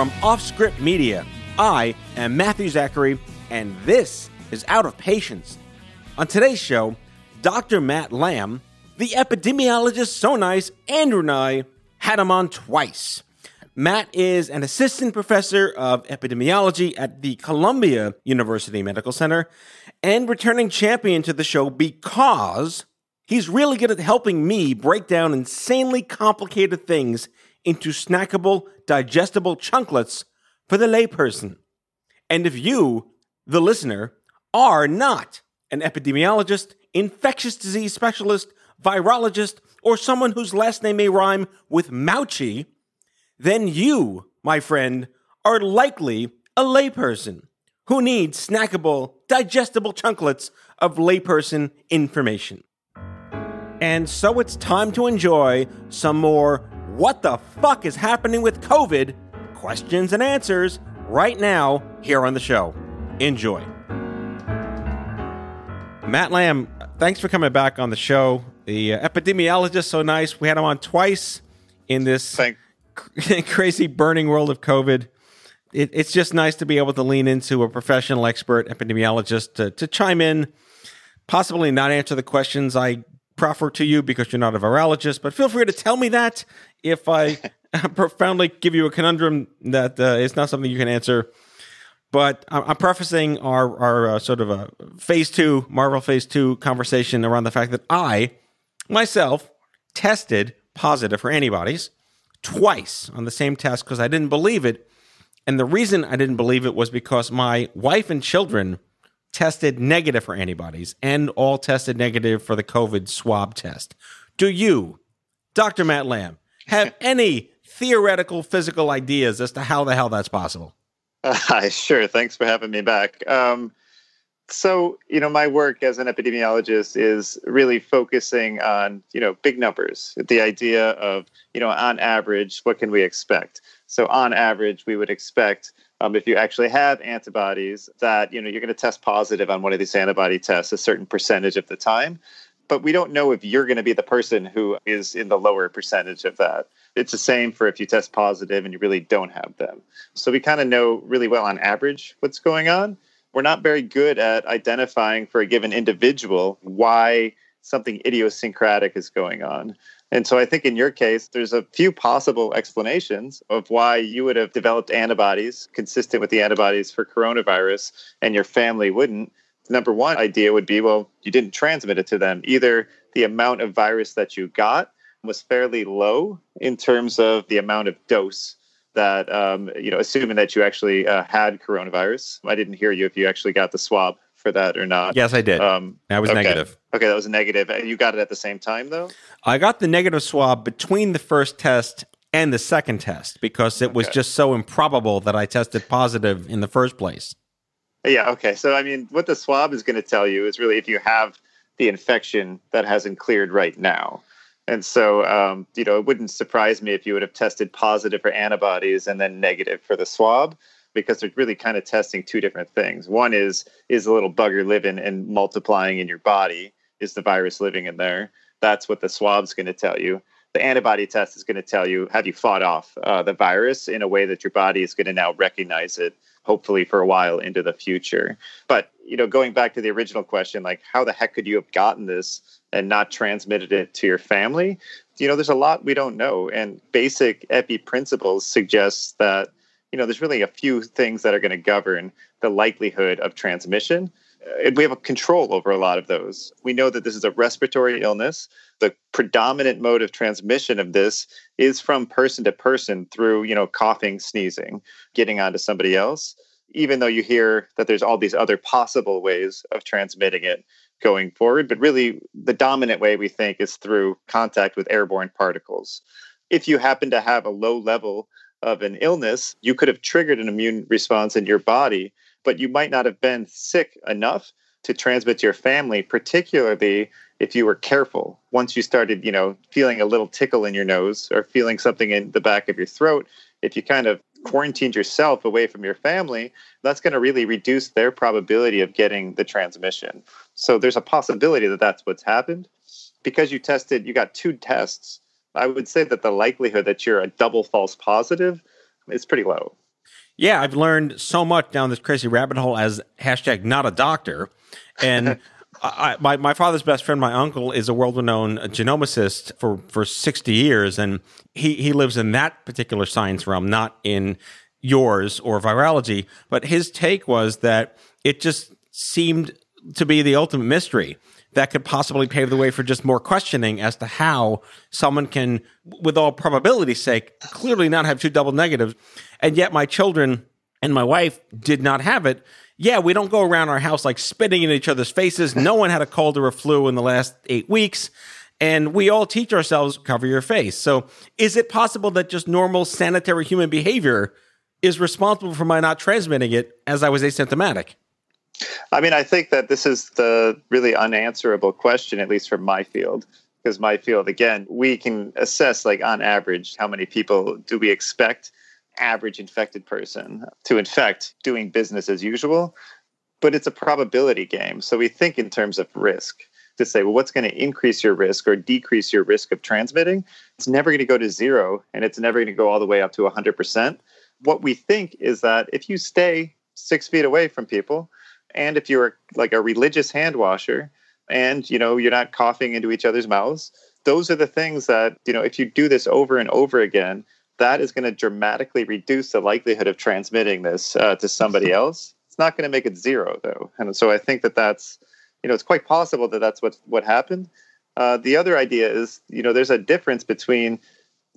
From Offscript Media, I am Matthew Zachary, and this is Out of Patience. On today's show, Dr. Matt Lamb, the epidemiologist so nice, Andrew and I had him on twice. Matt is an assistant professor of epidemiology at the Columbia University Medical Center and returning champion to the show because he's really good at helping me break down insanely complicated things into snackable, digestible chunklets for the layperson. And if you, the listener, are not an epidemiologist, infectious disease specialist, virologist, or someone whose last name may rhyme with Mouchy, then you, my friend, are likely a layperson who needs snackable, digestible chunklets of layperson information. And so it's time to enjoy some more what the fuck is happening with COVID? Questions and answers right now here on the show. Enjoy. Matt Lamb, thanks for coming back on the show. The uh, epidemiologist, so nice. We had him on twice in this Thank- crazy burning world of COVID. It, it's just nice to be able to lean into a professional expert epidemiologist to, to chime in, possibly not answer the questions I proffer to you because you're not a virologist, but feel free to tell me that if I profoundly give you a conundrum that uh, is not something you can answer. But I'm prefacing our, our uh, sort of a phase two, Marvel phase two conversation around the fact that I, myself, tested positive for antibodies twice on the same test because I didn't believe it. And the reason I didn't believe it was because my wife and children tested negative for antibodies and all tested negative for the COVID swab test. Do you, Dr. Matt Lamb, have any theoretical physical ideas as to how the hell that's possible? Uh, sure. Thanks for having me back. Um, so, you know, my work as an epidemiologist is really focusing on, you know, big numbers, the idea of, you know, on average, what can we expect? So, on average, we would expect um, if you actually have antibodies that, you know, you're going to test positive on one of these antibody tests a certain percentage of the time. But we don't know if you're going to be the person who is in the lower percentage of that. It's the same for if you test positive and you really don't have them. So we kind of know really well on average what's going on. We're not very good at identifying for a given individual why something idiosyncratic is going on. And so I think in your case, there's a few possible explanations of why you would have developed antibodies consistent with the antibodies for coronavirus and your family wouldn't. The Number one idea would be well, you didn't transmit it to them. Either the amount of virus that you got was fairly low in terms of the amount of dose that um, you know assuming that you actually uh, had coronavirus i didn't hear you if you actually got the swab for that or not? Yes i did. Um, i was okay. negative. Okay that was a negative. You got it at the same time though? I got the negative swab between the first test and the second test because it was just so improbable that i tested positive in the first place. Yeah okay. So i mean what the swab is going to tell you is really if you have the infection that hasn't cleared right now. And so, um, you know, it wouldn't surprise me if you would have tested positive for antibodies and then negative for the swab, because they're really kind of testing two different things. One is is a little bugger living and multiplying in your body? Is the virus living in there? That's what the swab's going to tell you. The antibody test is going to tell you have you fought off uh, the virus in a way that your body is going to now recognize it hopefully for a while into the future. But you know, going back to the original question, like how the heck could you have gotten this and not transmitted it to your family? You know, there's a lot we don't know, and basic epi principles suggest that you know there's really a few things that are going to govern the likelihood of transmission. Uh, and we have a control over a lot of those. We know that this is a respiratory illness. The predominant mode of transmission of this is from person to person through, you know, coughing, sneezing, getting onto somebody else. even though you hear that there's all these other possible ways of transmitting it going forward. But really, the dominant way we think is through contact with airborne particles. If you happen to have a low level of an illness, you could have triggered an immune response in your body, but you might not have been sick enough to transmit to your family, particularly if you were careful. Once you started, you know, feeling a little tickle in your nose or feeling something in the back of your throat, if you kind of quarantined yourself away from your family, that's going to really reduce their probability of getting the transmission. So there's a possibility that that's what's happened. Because you tested, you got two tests, I would say that the likelihood that you're a double false positive is pretty low. Yeah, I've learned so much down this crazy rabbit hole as hashtag not a doctor. And I, my, my father's best friend, my uncle, is a world renowned genomicist for, for 60 years. And he, he lives in that particular science realm, not in yours or virology. But his take was that it just seemed to be the ultimate mystery that could possibly pave the way for just more questioning as to how someone can, with all probability's sake, clearly not have two double negatives. And yet my children and my wife did not have it yeah, we don't go around our house like spitting in each other's faces. No one had a cold or a flu in the last eight weeks. And we all teach ourselves cover your face. So is it possible that just normal sanitary human behavior is responsible for my not transmitting it as I was asymptomatic? I mean, I think that this is the really unanswerable question, at least from my field. Because my field, again, we can assess, like on average, how many people do we expect average infected person to infect doing business as usual, but it's a probability game. So we think in terms of risk to say, well, what's going to increase your risk or decrease your risk of transmitting? It's never going to go to zero and it's never going to go all the way up to 100%. What we think is that if you stay six feet away from people, and if you're like a religious hand washer, and you know you're not coughing into each other's mouths, those are the things that you know if you do this over and over again, that is going to dramatically reduce the likelihood of transmitting this uh, to somebody else. It's not going to make it zero, though. And so I think that that's, you know, it's quite possible that that's what what happened. Uh, the other idea is, you know, there's a difference between,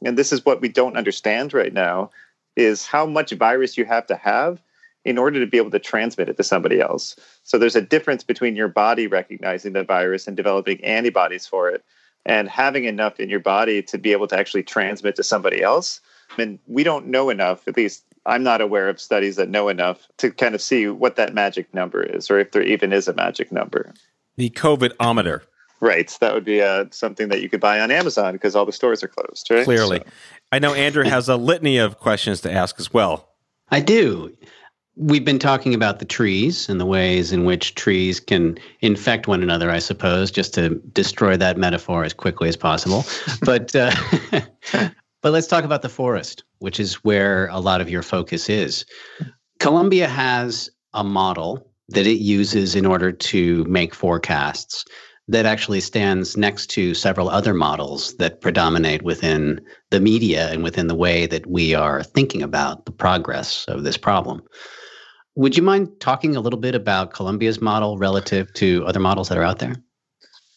and this is what we don't understand right now, is how much virus you have to have in order to be able to transmit it to somebody else. So there's a difference between your body recognizing the virus and developing antibodies for it and having enough in your body to be able to actually transmit to somebody else. And we don't know enough, at least I'm not aware of studies that know enough to kind of see what that magic number is, or if there even is a magic number. The COVID-ometer. Right. That would be uh, something that you could buy on Amazon because all the stores are closed, right? Clearly. So. I know Andrew has a litany of questions to ask as well. I do. We've been talking about the trees and the ways in which trees can infect one another, I suppose, just to destroy that metaphor as quickly as possible. but uh, but let's talk about the forest, which is where a lot of your focus is. Columbia has a model that it uses in order to make forecasts that actually stands next to several other models that predominate within the media and within the way that we are thinking about the progress of this problem. Would you mind talking a little bit about Columbia's model relative to other models that are out there?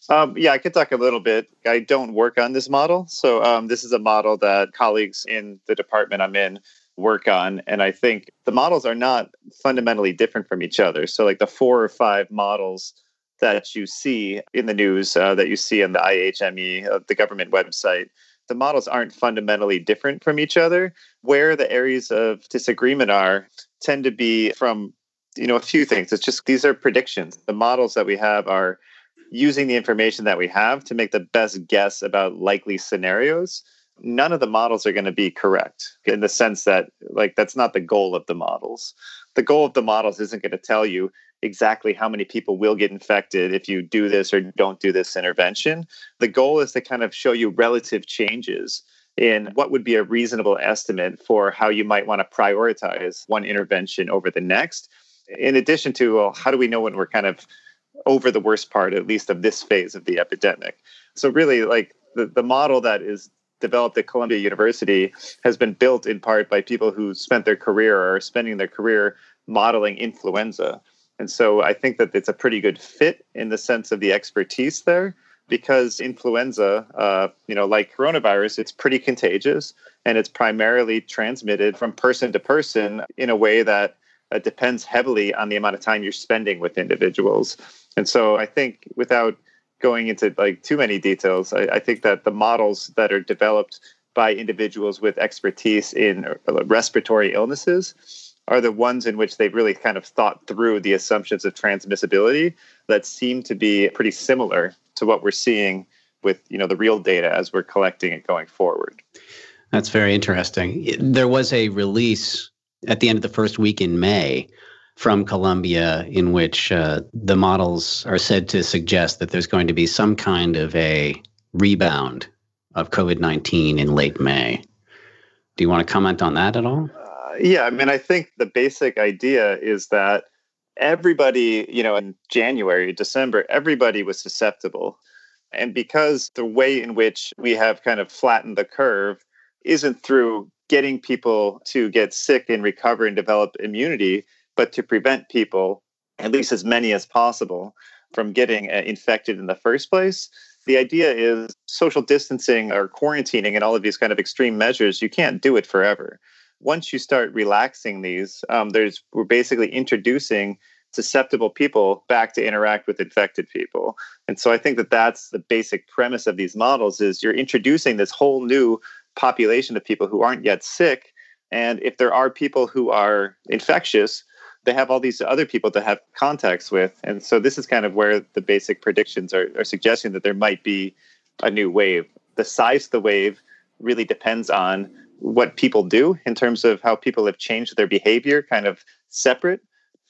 Um, yeah, I could talk a little bit. I don't work on this model. So, um, this is a model that colleagues in the department I'm in work on. And I think the models are not fundamentally different from each other. So, like the four or five models that you see in the news, uh, that you see on the IHME, uh, the government website, the models aren't fundamentally different from each other. Where the areas of disagreement are tend to be from, you know, a few things. It's just these are predictions. The models that we have are using the information that we have to make the best guess about likely scenarios none of the models are going to be correct in the sense that like that's not the goal of the models the goal of the models isn't going to tell you exactly how many people will get infected if you do this or don't do this intervention the goal is to kind of show you relative changes in what would be a reasonable estimate for how you might want to prioritize one intervention over the next in addition to well how do we know when we're kind of over the worst part, at least of this phase of the epidemic. So really, like the, the model that is developed at Columbia University has been built in part by people who spent their career or are spending their career modeling influenza. And so I think that it's a pretty good fit in the sense of the expertise there because influenza, uh, you know, like coronavirus, it's pretty contagious and it's primarily transmitted from person to person in a way that uh, depends heavily on the amount of time you're spending with individuals. And so I think without going into like too many details, I, I think that the models that are developed by individuals with expertise in uh, respiratory illnesses are the ones in which they've really kind of thought through the assumptions of transmissibility that seem to be pretty similar to what we're seeing with you know the real data as we're collecting it going forward. That's very interesting. There was a release at the end of the first week in May from Columbia in which uh, the models are said to suggest that there's going to be some kind of a rebound of COVID 19 in late May. Do you want to comment on that at all? Uh, yeah, I mean, I think the basic idea is that everybody, you know, in January, December, everybody was susceptible. And because the way in which we have kind of flattened the curve isn't through getting people to get sick and recover and develop immunity, but to prevent people, at least as many as possible, from getting uh, infected in the first place. The idea is social distancing or quarantining and all of these kind of extreme measures, you can't do it forever. Once you start relaxing these, um, there's we're basically introducing susceptible people back to interact with infected people. And so I think that that's the basic premise of these models is you're introducing this whole new population of people who aren't yet sick. And if there are people who are infectious, they have all these other people to have contacts with. And so this is kind of where the basic predictions are, are suggesting that there might be a new wave. The size of the wave really depends on what people do in terms of how people have changed their behavior, kind of separate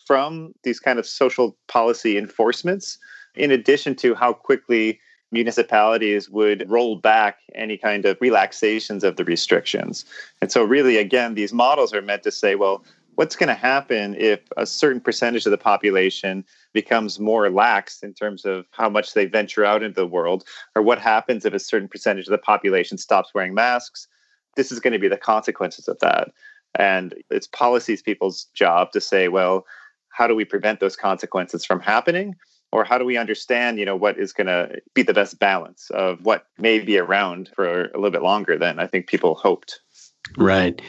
from these kind of social policy enforcements, in addition to how quickly municipalities would roll back any kind of relaxations of the restrictions. And so, really, again, these models are meant to say, well, what's going to happen if a certain percentage of the population becomes more lax in terms of how much they venture out into the world? Or what happens if a certain percentage of the population stops wearing masks? This is going to be the consequences of that. And it's policies people's job to say, well, how do we prevent those consequences from happening? or how do we understand you know what is going to be the best balance of what may be around for a little bit longer than i think people hoped right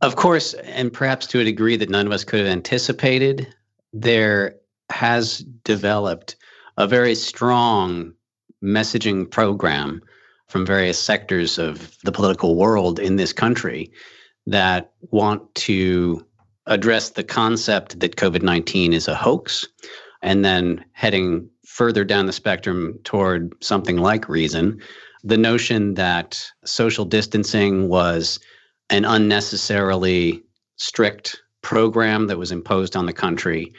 of course and perhaps to a degree that none of us could have anticipated there has developed a very strong messaging program from various sectors of the political world in this country that want to address the concept that COVID 19 is a hoax and then heading further down the spectrum toward something like reason, the notion that social distancing was an unnecessarily strict program that was imposed on the country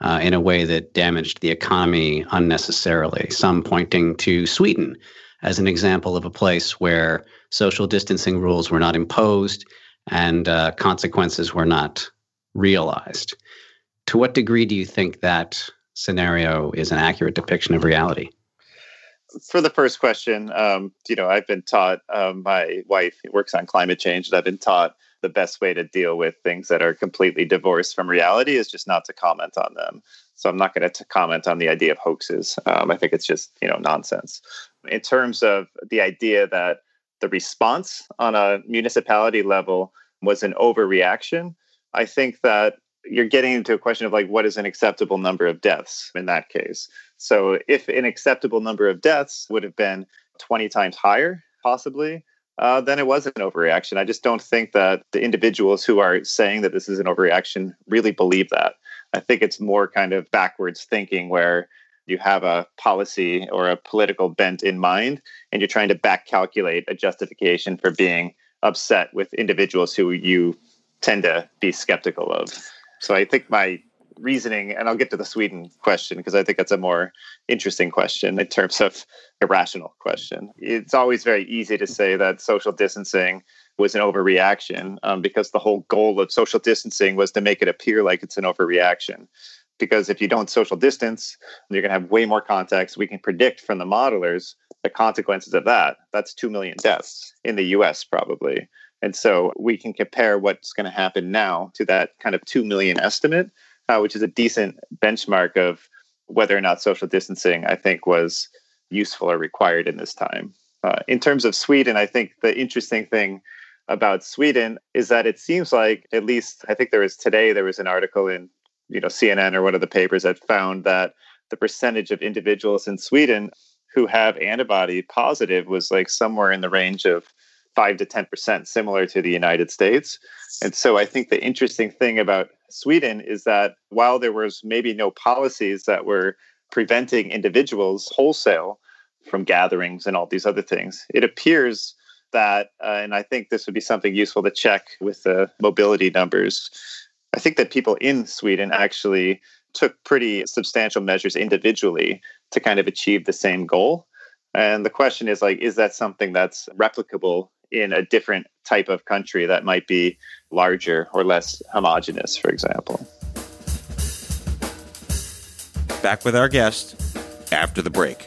uh, in a way that damaged the economy unnecessarily. Some pointing to Sweden as an example of a place where social distancing rules were not imposed and uh, consequences were not realized. To what degree do you think that scenario is an accurate depiction of reality? For the first question, um, you know, I've been taught, um, my wife works on climate change, and I've been taught the best way to deal with things that are completely divorced from reality is just not to comment on them. So I'm not going to comment on the idea of hoaxes. Um, I think it's just, you know, nonsense. In terms of the idea that the response on a municipality level was an overreaction, I think that you're getting into a question of like what is an acceptable number of deaths in that case. So if an acceptable number of deaths would have been 20 times higher, possibly, uh, then it was an overreaction. I just don't think that the individuals who are saying that this is an overreaction really believe that. I think it's more kind of backwards thinking where you have a policy or a political bent in mind and you're trying to back calculate a justification for being upset with individuals who you tend to be skeptical of. So I think my reasoning, and I'll get to the Sweden question because I think that's a more interesting question in terms of irrational question. It's always very easy to say that social distancing was an overreaction um, because the whole goal of social distancing was to make it appear like it's an overreaction. Because if you don't social distance, you're going to have way more contacts. We can predict from the modelers the consequences of that. That's 2 million deaths in the US, probably. And so we can compare what's going to happen now to that kind of 2 million estimate, uh, which is a decent benchmark of whether or not social distancing, I think, was useful or required in this time. Uh, in terms of Sweden, I think the interesting thing about Sweden is that it seems like at least I think there was today there was an article in you know CNN or one of the papers that found that the percentage of individuals in Sweden who have antibody positive was like somewhere in the range of 5 to 10% similar to the United States. And so I think the interesting thing about Sweden is that while there was maybe no policies that were preventing individuals wholesale from gatherings and all these other things, it appears that, uh, and I think this would be something useful to check with the mobility numbers. I think that people in Sweden actually took pretty substantial measures individually to kind of achieve the same goal. And the question is like, is that something that's replicable in a different type of country that might be larger or less homogenous, for example? Back with our guest after the break.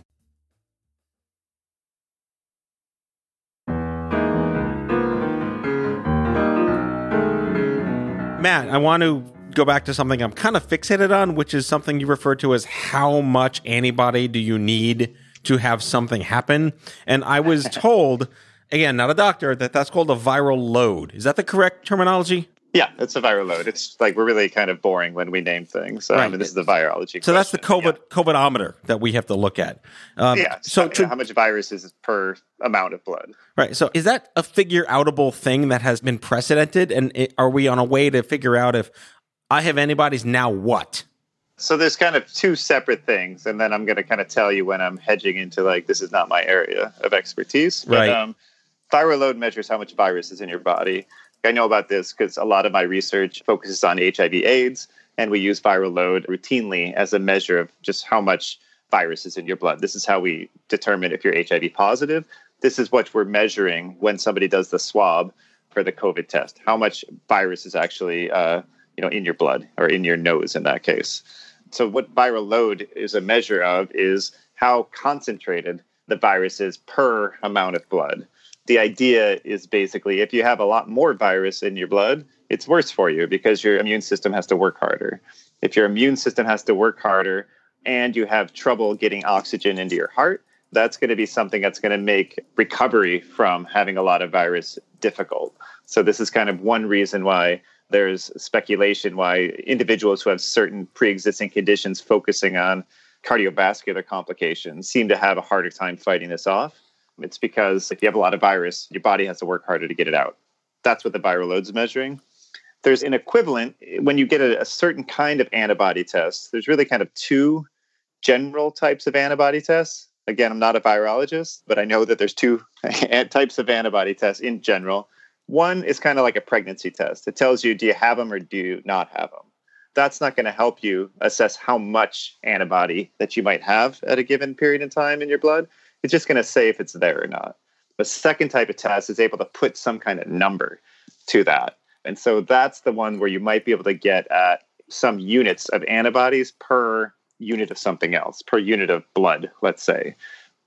Matt, I want to go back to something I'm kind of fixated on, which is something you refer to as how much antibody do you need to have something happen? And I was told, again, not a doctor, that that's called a viral load. Is that the correct terminology? Yeah, it's a viral load. It's like we're really kind of boring when we name things. Um, right. And this is the virology. So question. that's the COVID yeah. COVIDometer that we have to look at. Um, yeah. So, so how much virus is per amount of blood? Right. So is that a figure outable thing that has been precedented? And it, are we on a way to figure out if I have antibodies now? What? So there's kind of two separate things, and then I'm going to kind of tell you when I'm hedging into like this is not my area of expertise. But, right. Um, viral load measures how much virus is in your body. I know about this because a lot of my research focuses on HIV AIDS, and we use viral load routinely as a measure of just how much virus is in your blood. This is how we determine if you're HIV positive. This is what we're measuring when somebody does the swab for the COVID test. How much virus is actually, uh, you know, in your blood or in your nose in that case. So what viral load is a measure of is how concentrated the virus is per amount of blood the idea is basically if you have a lot more virus in your blood, it's worse for you because your immune system has to work harder. If your immune system has to work harder and you have trouble getting oxygen into your heart, that's going to be something that's going to make recovery from having a lot of virus difficult. So, this is kind of one reason why there's speculation why individuals who have certain pre existing conditions focusing on cardiovascular complications seem to have a harder time fighting this off. It's because if you have a lot of virus, your body has to work harder to get it out. That's what the viral load is measuring. There's an equivalent when you get a, a certain kind of antibody test. There's really kind of two general types of antibody tests. Again, I'm not a virologist, but I know that there's two types of antibody tests in general. One is kind of like a pregnancy test. It tells you do you have them or do you not have them. That's not going to help you assess how much antibody that you might have at a given period in time in your blood it's just going to say if it's there or not. The second type of test is able to put some kind of number to that. And so that's the one where you might be able to get at some units of antibodies per unit of something else, per unit of blood, let's say.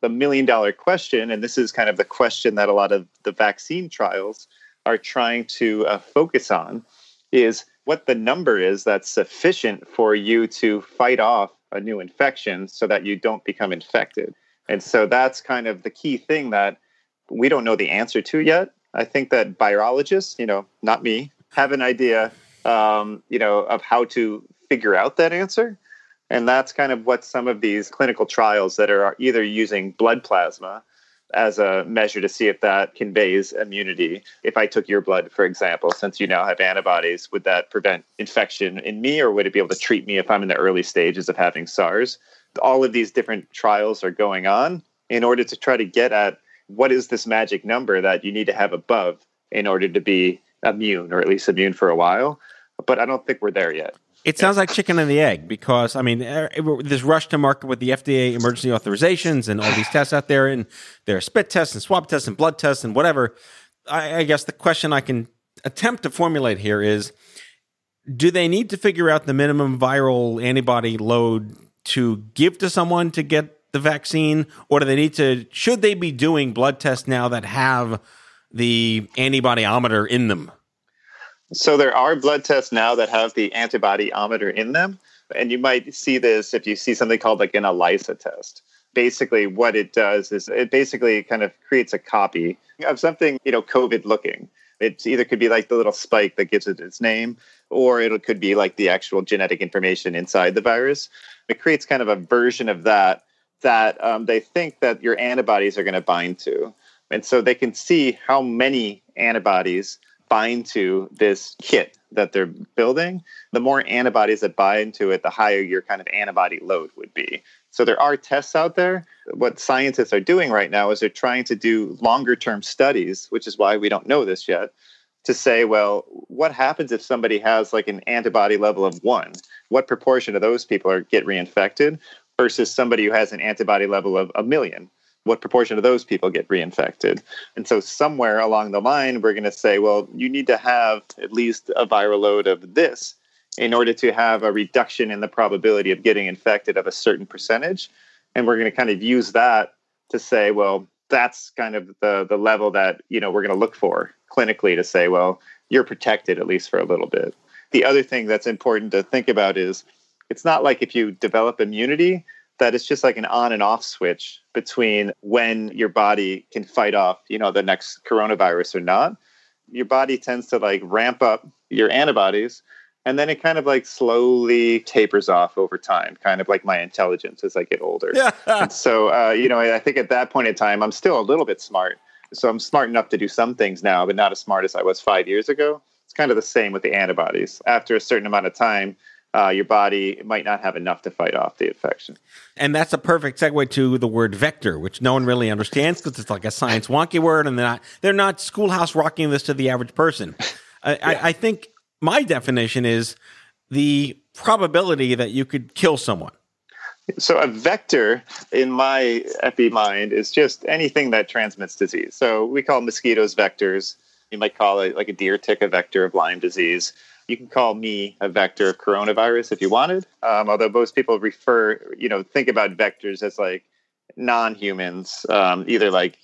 The million dollar question, and this is kind of the question that a lot of the vaccine trials are trying to uh, focus on, is what the number is that's sufficient for you to fight off a new infection so that you don't become infected. And so that's kind of the key thing that we don't know the answer to yet. I think that virologists, you know, not me, have an idea, um, you know, of how to figure out that answer. And that's kind of what some of these clinical trials that are either using blood plasma as a measure to see if that conveys immunity. If I took your blood, for example, since you now have antibodies, would that prevent infection in me or would it be able to treat me if I'm in the early stages of having SARS? All of these different trials are going on in order to try to get at what is this magic number that you need to have above in order to be immune or at least immune for a while. But I don't think we're there yet. It sounds like chicken and the egg because I mean, er, this rush to market with the FDA emergency authorizations and all these tests out there, and there are spit tests and swab tests and blood tests and whatever. I, I guess the question I can attempt to formulate here is: Do they need to figure out the minimum viral antibody load to give to someone to get the vaccine, or do they need to? Should they be doing blood tests now that have the antibodyometer in them? So there are blood tests now that have the antibodyometer in them. And you might see this if you see something called like an ELISA test. Basically, what it does is it basically kind of creates a copy of something, you know, COVID looking. It either could be like the little spike that gives it its name, or it could be like the actual genetic information inside the virus. It creates kind of a version of that that um, they think that your antibodies are going to bind to. And so they can see how many antibodies bind to this kit that they're building, the more antibodies that bind to it, the higher your kind of antibody load would be. So there are tests out there. What scientists are doing right now is they're trying to do longer term studies, which is why we don't know this yet, to say, well, what happens if somebody has like an antibody level of one? What proportion of those people are get reinfected versus somebody who has an antibody level of a million? what proportion of those people get reinfected. And so somewhere along the line, we're going to say, well, you need to have at least a viral load of this in order to have a reduction in the probability of getting infected of a certain percentage. And we're going to kind of use that to say, well, that's kind of the the level that you know we're going to look for clinically to say, well, you're protected at least for a little bit. The other thing that's important to think about is it's not like if you develop immunity that it's just like an on and off switch between when your body can fight off, you know, the next coronavirus or not. Your body tends to like ramp up your antibodies and then it kind of like slowly tapers off over time, kind of like my intelligence as I get older. Yeah. so, uh, you know, I think at that point in time, I'm still a little bit smart. So I'm smart enough to do some things now, but not as smart as I was five years ago. It's kind of the same with the antibodies. After a certain amount of time, uh, your body might not have enough to fight off the infection. And that's a perfect segue to the word vector, which no one really understands because it's like a science wonky word, and they're not they're not schoolhouse rocking this to the average person. I, yeah. I, I think my definition is the probability that you could kill someone. So a vector in my epi mind is just anything that transmits disease. So we call mosquitoes vectors. You might call it like a deer tick a vector of Lyme disease. You can call me a vector of coronavirus if you wanted. Um, although most people refer, you know, think about vectors as like non-humans, um, either like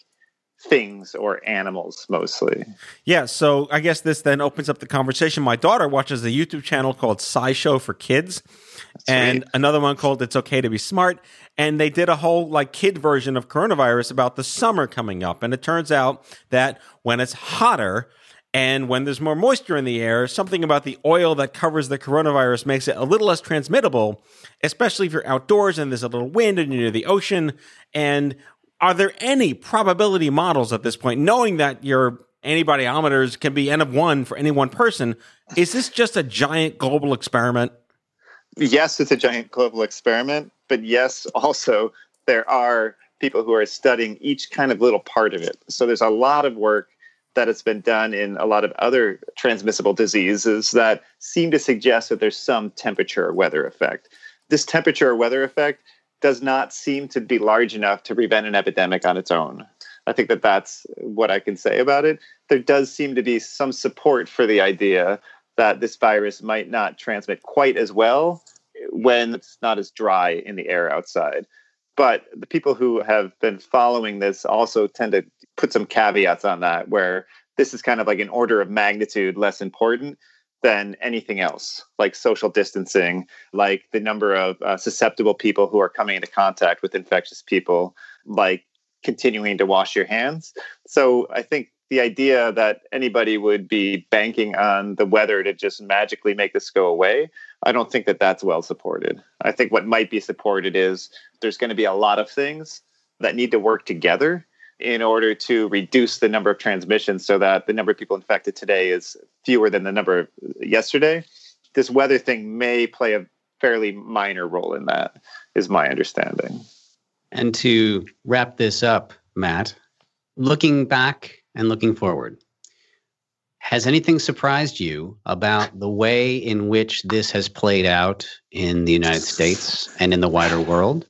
things or animals mostly. Yeah, so I guess this then opens up the conversation. My daughter watches a YouTube channel called SciShow for Kids and another one called It's Okay to Be Smart. And they did a whole like kid version of coronavirus about the summer coming up. And it turns out that when it's hotter, and when there's more moisture in the air, something about the oil that covers the coronavirus makes it a little less transmittable, especially if you're outdoors and there's a little wind and you're near the ocean. And are there any probability models at this point, knowing that your antibodyometers can be n of one for any one person? Is this just a giant global experiment? Yes, it's a giant global experiment. But yes, also, there are people who are studying each kind of little part of it. So there's a lot of work that has been done in a lot of other transmissible diseases that seem to suggest that there's some temperature or weather effect. This temperature or weather effect does not seem to be large enough to prevent an epidemic on its own. I think that that's what I can say about it. There does seem to be some support for the idea that this virus might not transmit quite as well when it's not as dry in the air outside. But the people who have been following this also tend to put some caveats on that, where this is kind of like an order of magnitude less important than anything else, like social distancing, like the number of uh, susceptible people who are coming into contact with infectious people, like continuing to wash your hands. So I think the idea that anybody would be banking on the weather to just magically make this go away, I don't think that that's well supported. I think what might be supported is there's going to be a lot of things that need to work together in order to reduce the number of transmissions so that the number of people infected today is fewer than the number yesterday. This weather thing may play a fairly minor role in that, is my understanding. And to wrap this up, Matt, looking back and looking forward, has anything surprised you about the way in which this has played out in the United States and in the wider world?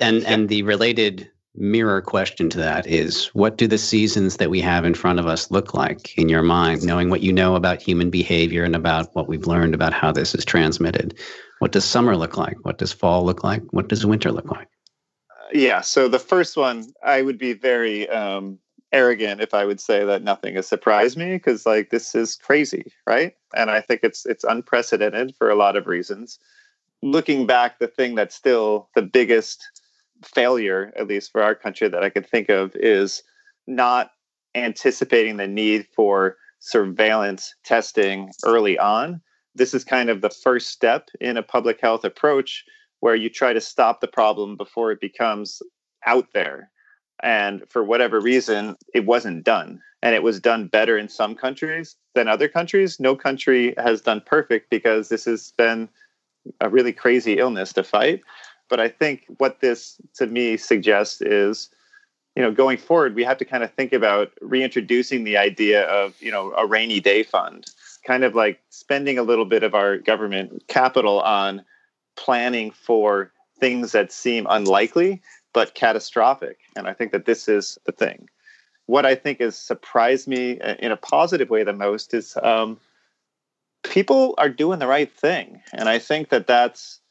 And and the related mirror question to that is what do the seasons that we have in front of us look like in your mind knowing what you know about human behavior and about what we've learned about how this is transmitted what does summer look like what does fall look like what does winter look like yeah so the first one i would be very um, arrogant if I would say that nothing has surprised me because like this is crazy, right? And I think it's it's unprecedented for a lot of reasons. Looking back, the thing that's still the biggest failure, at least for our country, that I could think of is not anticipating the need for surveillance testing early on. This is kind of the first step in a public health approach where you try to stop the problem before it becomes out there and for whatever reason, it wasn't done. And it was done better in some countries than other countries. No country has done perfect because this has been a really crazy illness to fight. But I think what this to me suggests is, you know, going forward, we have to kind of think about reintroducing the idea of, you know, a rainy day fund, kind of like spending a little bit of our government capital on planning for things that seem unlikely but catastrophic. And I think that this is the thing. What I think has surprised me in a positive way the most is um, people are doing the right thing. And I think that that's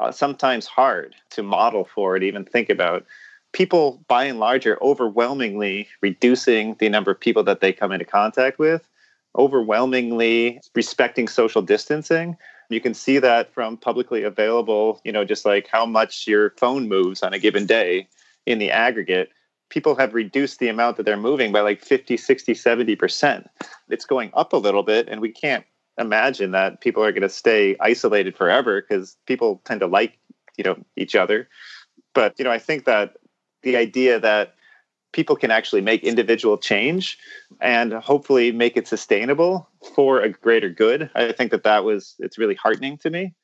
uh, sometimes hard to model for and even think about. People, by and large, are overwhelmingly reducing the number of people that they come into contact with, overwhelmingly respecting social distancing. You can see that from publicly available, you know, just like how much your phone moves on a given day in the aggregate. People have reduced the amount that they're moving by like 50, 60, 70%. It's going up a little bit, and we can't imagine that people are going to stay isolated forever because people tend to like, you know, each other. But, you know, I think that the idea that people can actually make individual change and hopefully make it sustainable for a greater good. I think that that was it's really heartening to me.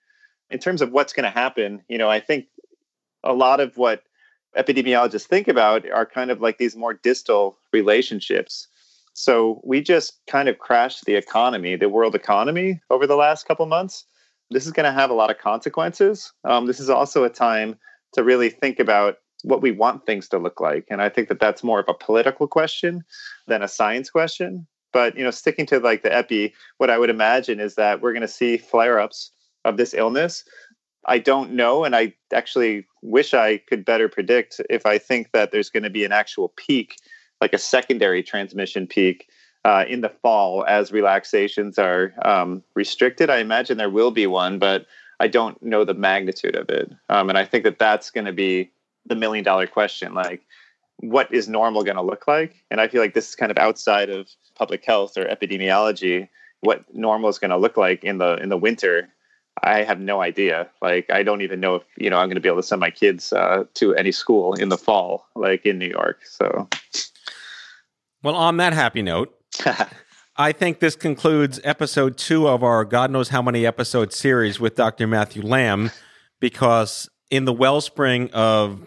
In terms of what's going to happen, you know, I think a lot of what epidemiologists think about are kind of like these more distal relationships. So we just kind of crashed the economy, the world economy over the last couple months. This is going to have a lot of consequences. Um, this is also a time to really think about what we want things to look like. And I think that that's more of a political question than a science question. But you know, sticking to like the epi, what I would imagine is that we're going to see flare-ups of this illness. I don't know, and I actually wish I could better predict if I think that there's going to be an actual peak, like a secondary transmission peak uh, in the fall as relaxations are um, restricted. I imagine there will be one, but I don't know the magnitude of it. Um, and I think that that's going to be the million dollar question like what is normal going to look like and i feel like this is kind of outside of public health or epidemiology what normal is going to look like in the in the winter i have no idea like i don't even know if you know i'm going to be able to send my kids uh, to any school in the fall like in new york so well on that happy note I think this concludes episode two of our God knows how many episode series with Dr. Matthew Lamb because in the wellspring of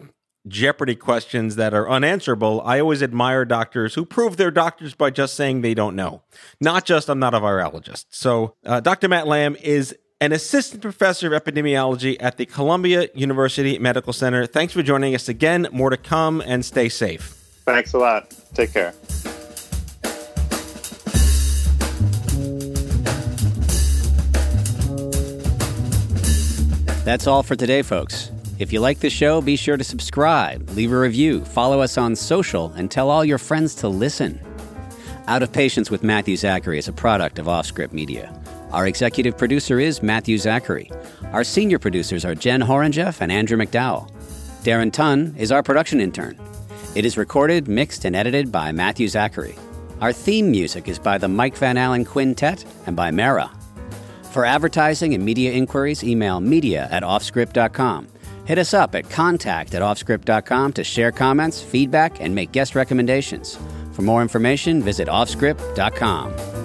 Jeopardy questions that are unanswerable, I always admire doctors who prove they're doctors by just saying they don't know. Not just, I'm not a virologist. So, uh, Dr. Matt Lamb is an assistant professor of epidemiology at the Columbia University Medical Center. Thanks for joining us again. More to come and stay safe. Thanks a lot. Take care. That's all for today, folks. If you like the show, be sure to subscribe, leave a review, follow us on social, and tell all your friends to listen. Out of Patience with Matthew Zachary is a product of Offscript Media. Our executive producer is Matthew Zachary. Our senior producers are Jen Horanjeff and Andrew McDowell. Darren Tunn is our production intern. It is recorded, mixed, and edited by Matthew Zachary. Our theme music is by the Mike Van Allen Quintet and by Mara. For advertising and media inquiries, email media at offscript.com. Hit us up at contact at offscript.com to share comments, feedback, and make guest recommendations. For more information, visit offscript.com.